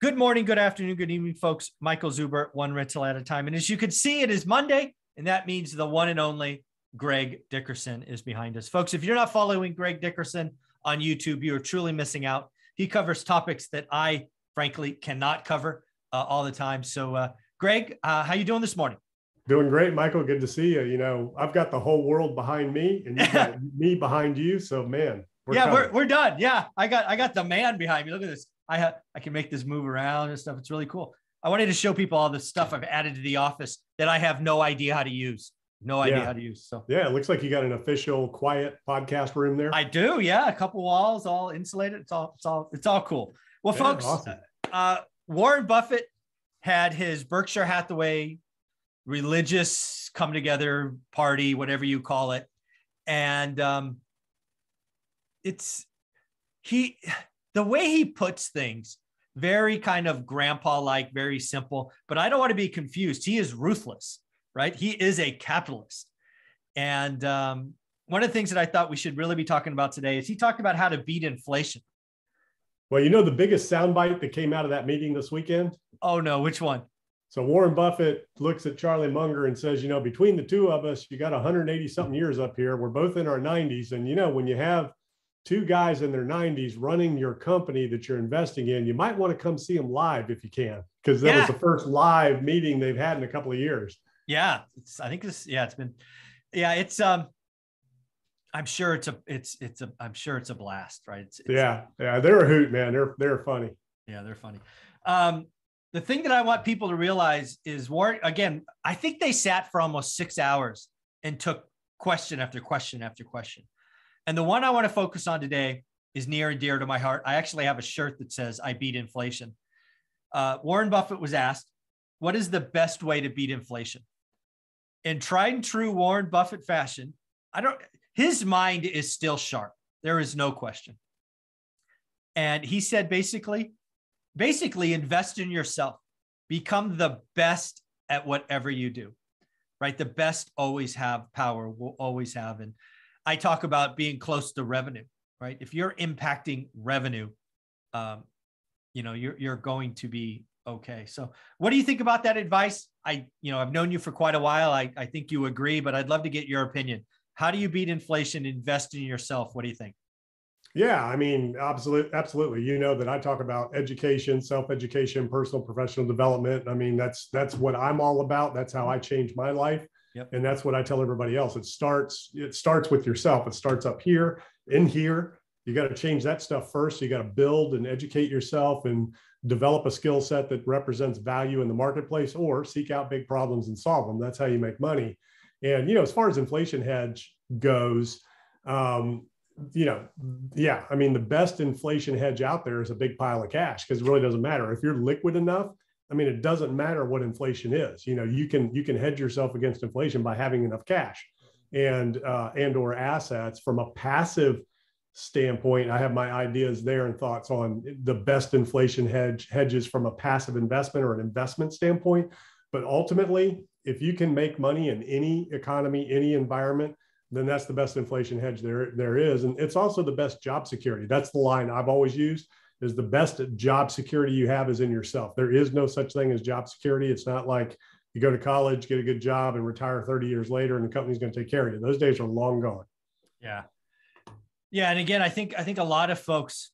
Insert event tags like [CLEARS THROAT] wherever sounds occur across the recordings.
Good morning, good afternoon, good evening, folks. Michael Zuber, one rental at a time. And as you can see, it is Monday, and that means the one and only Greg Dickerson is behind us. Folks, if you're not following Greg Dickerson on YouTube, you are truly missing out. He covers topics that I, frankly, cannot cover uh, all the time. So, uh, Greg, uh, how you doing this morning? Doing great, Michael. Good to see you. You know, I've got the whole world behind me, and you got [LAUGHS] me behind you. So, man, we're yeah, we're, we're done. Yeah, I got I got the man behind me. Look at this. I have I can make this move around and stuff. It's really cool. I wanted to show people all the stuff I've added to the office that I have no idea how to use. No idea yeah. how to use. So yeah, it looks like you got an official quiet podcast room there. I do. Yeah, a couple walls, all insulated. It's all it's all it's all cool. Well, yeah, folks, awesome. uh, Warren Buffett had his Berkshire Hathaway religious come together party, whatever you call it, and um, it's he the way he puts things very kind of grandpa like very simple but i don't want to be confused. He is ruthless right? He is a capitalist. And um, one of the things that i thought we should really be talking about today is he talked about how to beat inflation. Well you know the biggest soundbite that came out of that meeting this weekend? Oh no. Which one? So warren buffett looks at charlie munger and says you know between the two of us you got 180 something years up here. We're both in our 90s and you know when you have two guys in their 90s running your company that you're investing in, you might want to come see them live if you can, because that yeah. was the first live meeting they've had in a couple of years. Yeah, it's, I think this. Yeah, it's been. Yeah, it's. um I'm sure it's a. It's. It's a. I'm sure it's a blast, right? It's, it's yeah, yeah. They're a hoot, man. They're they're funny. Yeah, they're funny. Um, the thing that I want people to realize is Warren. Again, I think they sat for almost six hours and took question after question after question. And the one I want to focus on today is near and dear to my heart. I actually have a shirt that says I beat inflation. Uh, Warren Buffett was asked, What is the best way to beat inflation? In tried and true Warren Buffett fashion, I don't, his mind is still sharp. There is no question. And he said basically, basically invest in yourself, become the best at whatever you do, right? The best always have power, will always have. And I talk about being close to revenue, right? If you're impacting revenue, um, you know, you're you're going to be okay. So, what do you think about that advice? I, you know, I've known you for quite a while. I, I think you agree, but I'd love to get your opinion. How do you beat inflation? Invest in yourself. What do you think? Yeah, I mean, absolutely, absolutely. You know that I talk about education, self-education, personal professional development. I mean, that's that's what I'm all about. That's how I change my life. Yep. And that's what I tell everybody else. It starts, it starts with yourself. It starts up here, in here. You got to change that stuff first. You got to build and educate yourself and develop a skill set that represents value in the marketplace or seek out big problems and solve them. That's how you make money. And, you know, as far as inflation hedge goes, um, you know, yeah, I mean, the best inflation hedge out there is a big pile of cash because it really doesn't matter. If you're liquid enough, I mean, it doesn't matter what inflation is. You know, you can you can hedge yourself against inflation by having enough cash and uh, and or assets. From a passive standpoint, I have my ideas there and thoughts on the best inflation hedge hedges from a passive investment or an investment standpoint. But ultimately, if you can make money in any economy, any environment, then that's the best inflation hedge there there is, and it's also the best job security. That's the line I've always used is the best job security you have is in yourself. There is no such thing as job security. It's not like you go to college, get a good job, and retire 30 years later, and the company's going to take care of you. Those days are long gone. Yeah, yeah. And again, I think I think a lot of folks,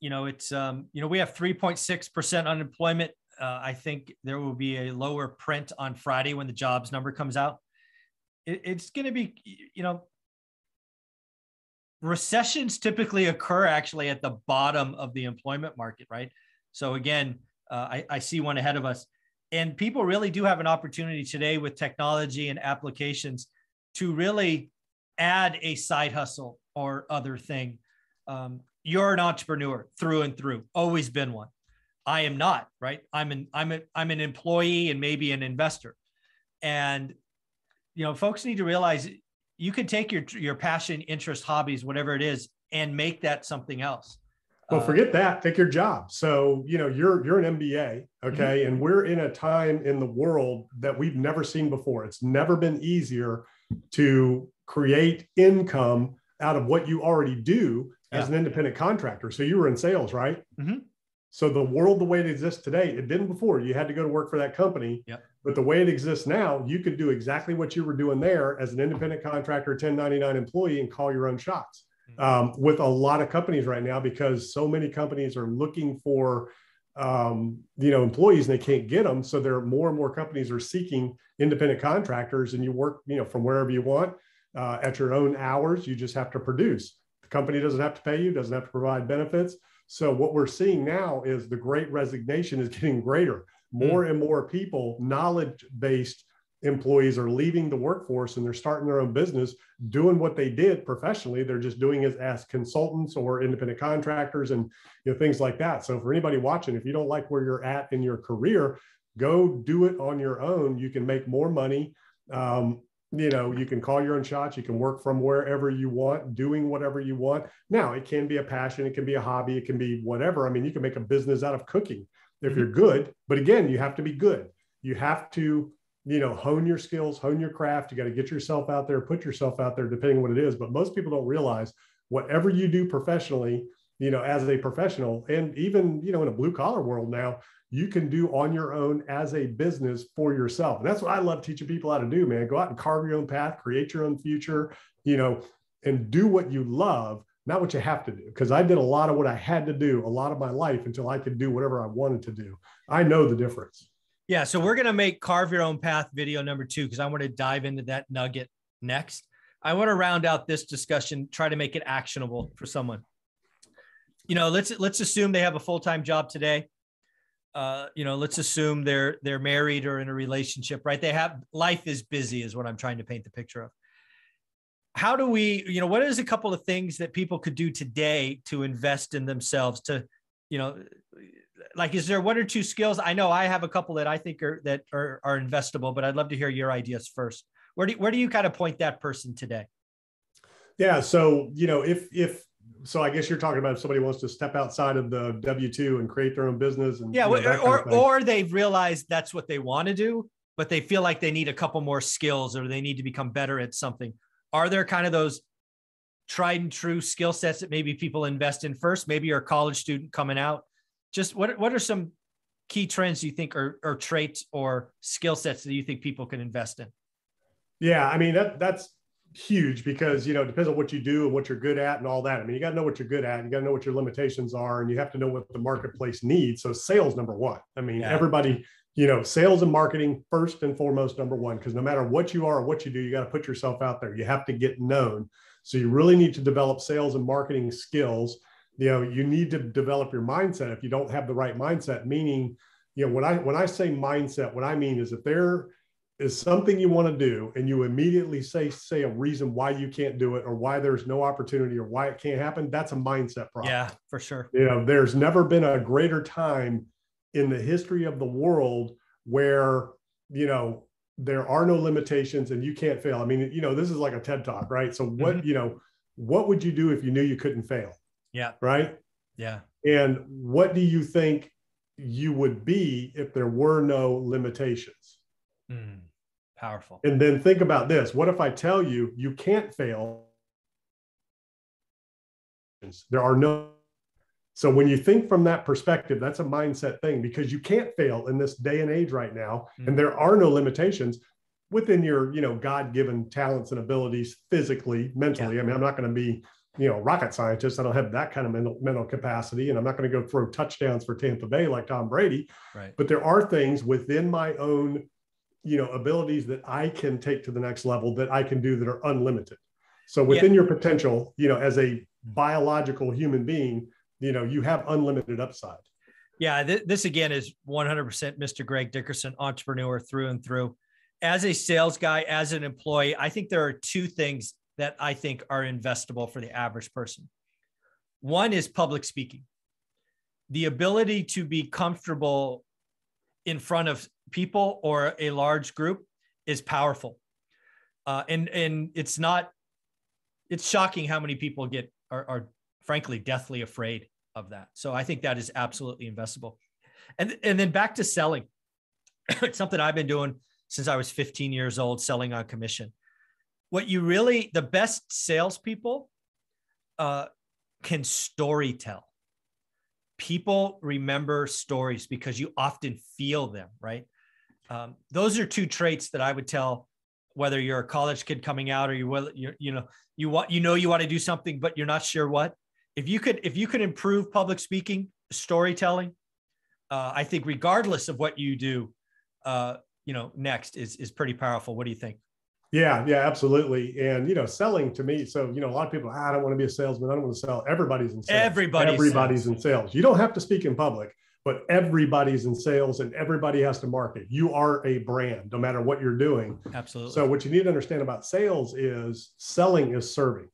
you know, it's um, you know, we have 3.6 percent unemployment. Uh, I think there will be a lower print on Friday when the jobs number comes out. It, it's going to be, you know, recessions typically occur actually at the bottom of the employment market, right? So again, uh, I, I see one ahead of us. And people really do have an opportunity today with technology and applications to really add a side hustle or other thing. Um, you're an entrepreneur through and through, always been one. I am not, right? I'm an I'm a, I'm an employee and maybe an investor. And you know, folks need to realize you can take your your passion, interest, hobbies, whatever it is, and make that something else. Well, uh, forget that. Take your job. So, you know, you're you're an MBA, okay, mm-hmm. and we're in a time in the world that we've never seen before. It's never been easier to create income out of what you already do as an independent contractor. So you were in sales, right? Mm-hmm. So the world, the way it exists today, it didn't before. You had to go to work for that company. Yep. But the way it exists now, you could do exactly what you were doing there as an independent contractor, 1099 employee, and call your own shots. Mm-hmm. Um, with a lot of companies right now, because so many companies are looking for um, you know employees and they can't get them, so there are more and more companies are seeking independent contractors, and you work you know from wherever you want uh, at your own hours. You just have to produce. The company doesn't have to pay you, doesn't have to provide benefits so what we're seeing now is the great resignation is [LAUGHS] getting greater. More mm. and more people, knowledge-based employees are leaving the workforce and they're starting their own business, doing what they did professionally. They're just doing it as consultants or independent contractors and you know, things like that. So for anybody watching, if you don't like where you're at in your career, go do it on your own. You can make more money. Um, you know you can call your own shots you can work from wherever you want doing whatever you want. Now it can be a passion it can be a hobby it can be whatever. I mean you can make a business out of cooking if mm-hmm. you're good but again you have to be good. You have to you know hone your skills hone your craft. You got to get yourself out there put yourself out there depending on what it is. But most people don't realize whatever you do professionally you know as a professional and even you know in a blue collar world now you can do on your own as a business for yourself. And that's what I love teaching people how to do, man. Go out and carve your own path, create your own future, you know, and do what you love, not what you have to do. Because I did a lot of what I had to do a lot of my life until I could do whatever I wanted to do. I know the difference. Yeah. So we're going to make carve your own path video number two because I want to dive into that nugget next. I want to round out this discussion, try to make it actionable for someone. You know, let's let's assume they have a full-time job today uh, you know, let's assume they're they're married or in a relationship, right? They have life is busy, is what I'm trying to paint the picture of. How do we, you know, what is a couple of things that people could do today to invest in themselves to, you know, like is there one or two skills? I know I have a couple that I think are that are, are investable, but I'd love to hear your ideas first. Where do where do you kind of point that person today? Yeah, so you know, if if so I guess you're talking about if somebody wants to step outside of the W two and create their own business, and yeah, you know, or or they've realized that's what they want to do, but they feel like they need a couple more skills or they need to become better at something. Are there kind of those tried and true skill sets that maybe people invest in first? Maybe you're a college student coming out. Just what what are some key trends you think or, or traits or skill sets that you think people can invest in? Yeah, I mean that that's huge because you know it depends on what you do and what you're good at and all that. I mean, you got to know what you're good at. You got to know what your limitations are, and you have to know what the marketplace needs. So, sales number one. I mean, yeah. everybody, you know, sales and marketing first and foremost number one. Because no matter what you are or what you do, you got to put yourself out there. You have to get known. So, you really need to develop sales and marketing skills. You know, you need to develop your mindset. If you don't have the right mindset, meaning, you know, when I when I say mindset, what I mean is if they're is something you want to do and you immediately say say a reason why you can't do it or why there's no opportunity or why it can't happen that's a mindset problem. Yeah for sure. You know there's never been a greater time in the history of the world where you know there are no limitations and you can't fail. I mean you know this is like a ted talk right? So what mm-hmm. you know what would you do if you knew you couldn't fail? Yeah. Right? Yeah. And what do you think you would be if there were no limitations? Mm. Powerful. And then think about this. What if I tell you you can't fail? There are no. So when you think from that perspective, that's a mindset thing because you can't fail in this day and age right now. Mm-hmm. And there are no limitations within your, you know, God-given talents and abilities physically, mentally. Yeah. I mean, I'm not going to be, you know, rocket scientist. I don't have that kind of mental, mental capacity. And I'm not going to go throw touchdowns for Tampa Bay like Tom Brady. Right. But there are things within my own you know abilities that i can take to the next level that i can do that are unlimited. So within yeah. your potential you know as a biological human being you know you have unlimited upside. Yeah th- this again is 100% mr greg dickerson entrepreneur through and through. As a sales guy as an employee i think there are two things that i think are investable for the average person. One is public speaking. The ability to be comfortable in front of people or a large group is powerful. Uh, and and it's not it's shocking how many people get are, are frankly deathly afraid of that. So I think that is absolutely investable. And and then back to selling. [CLEARS THROAT] it's something I've been doing since I was 15 years old, selling on commission. What you really the best salespeople uh, can story tell people remember stories because you often feel them, right? Um, those are two traits that I would tell whether you're a college kid coming out or you will you you know you want you know you want to do something but you're not sure what. If you could if you could improve public speaking storytelling uh, i think regardless of what you do uh, you know next is is pretty powerful. What do you think? Yeah yeah absolutely. And you know selling to me so you know a lot of people ah, i don't want to be a salesman. I don't want to sell. Everybody's in sales. Everybody everybody's in sales. You don't have to speak in public but everybody's in sales and everybody has to market. You are a brand, no matter what you're doing. Absolutely. So, what you need to understand about sales is selling is serving.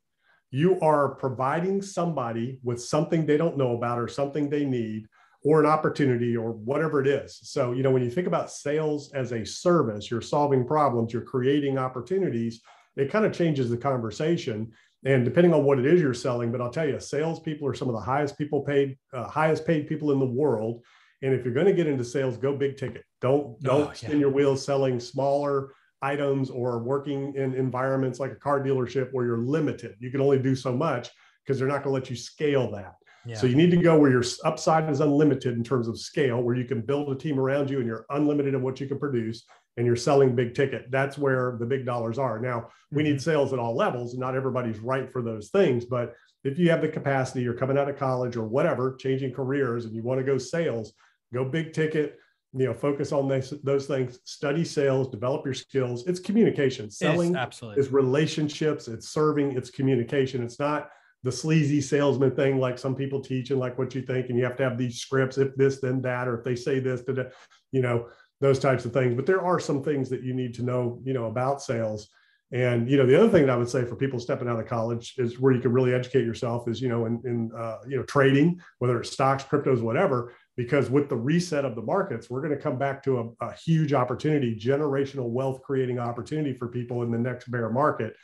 You are providing somebody with something they don't know about or something they need or an opportunity or whatever it is. So, you know, when you think about sales as a service, you're solving problems, you're creating opportunities, it kind of changes the conversation and depending on what it is you're selling but i'll tell you salespeople are some of the highest people paid uh, highest paid people in the world. And if you're going to get into sales go big ticket. Don't don't oh, spin yeah. your wheels selling smaller items or working in environments like a car dealership where you're limited. You can only do so much because they're not going to let you scale that. Yeah. so you need to go where your upside is unlimited in terms of scale where you can build a team around you and you're unlimited in what you can produce and you're selling big ticket, that's where the big dollars are. Now, we need mm-hmm. sales at all levels. Not everybody's right for those things, but if you have the capacity, you're coming out of college or whatever, changing careers, and you want to go sales, go big ticket. You know, focus on this, those things. Study sales, develop your skills. It's communication. Selling absolutely is relationships. It's serving. It's communication. It's not the sleazy salesman thing like some people teach and like what you think and you have to have these scripts if this then that or if they say this to you know those types of things. But there are some things that you need to know, you know, about sales. And you know, the other thing that I would say for people stepping out of college is where you can really educate yourself is you know in, in uh, you know trading, whether it's stocks, cryptos, whatever. Because with the reset of the markets, we're going to come back to a, a huge opportunity, generational wealth creating opportunity for people in the next bear market.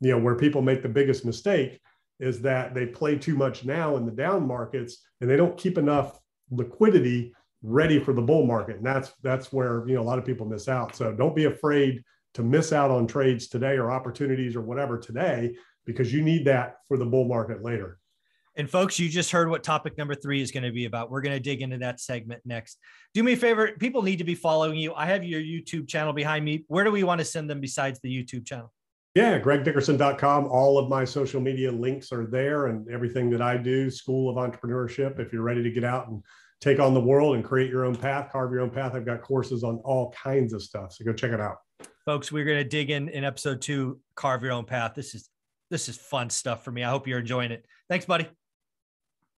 You know, where people make the biggest mistake is that they play too much now in the down markets and they don't keep enough liquidity ready for the bull market. And that's that's where you know a lot of people miss out. So don't be afraid to miss out on trades today or opportunities or whatever today because you need that for the bull market later. And folks, you just heard what topic number three is going to be about. We're going to dig into that segment next. Do me a favor, people need to be following you. I have your YouTube channel behind me. Where do we want to send them besides the YouTube channel? Yeah, gregdickerson.com. All of my social media links are there and everything that I do, School of Entrepreneurship. If you're ready to get out and take on the world and create your own path, carve your own path. I've got courses on all kinds of stuff. So go check it out. Folks, we're going to dig in in episode two, carve your own path. This is this is fun stuff for me. I hope you're enjoying it. Thanks, buddy.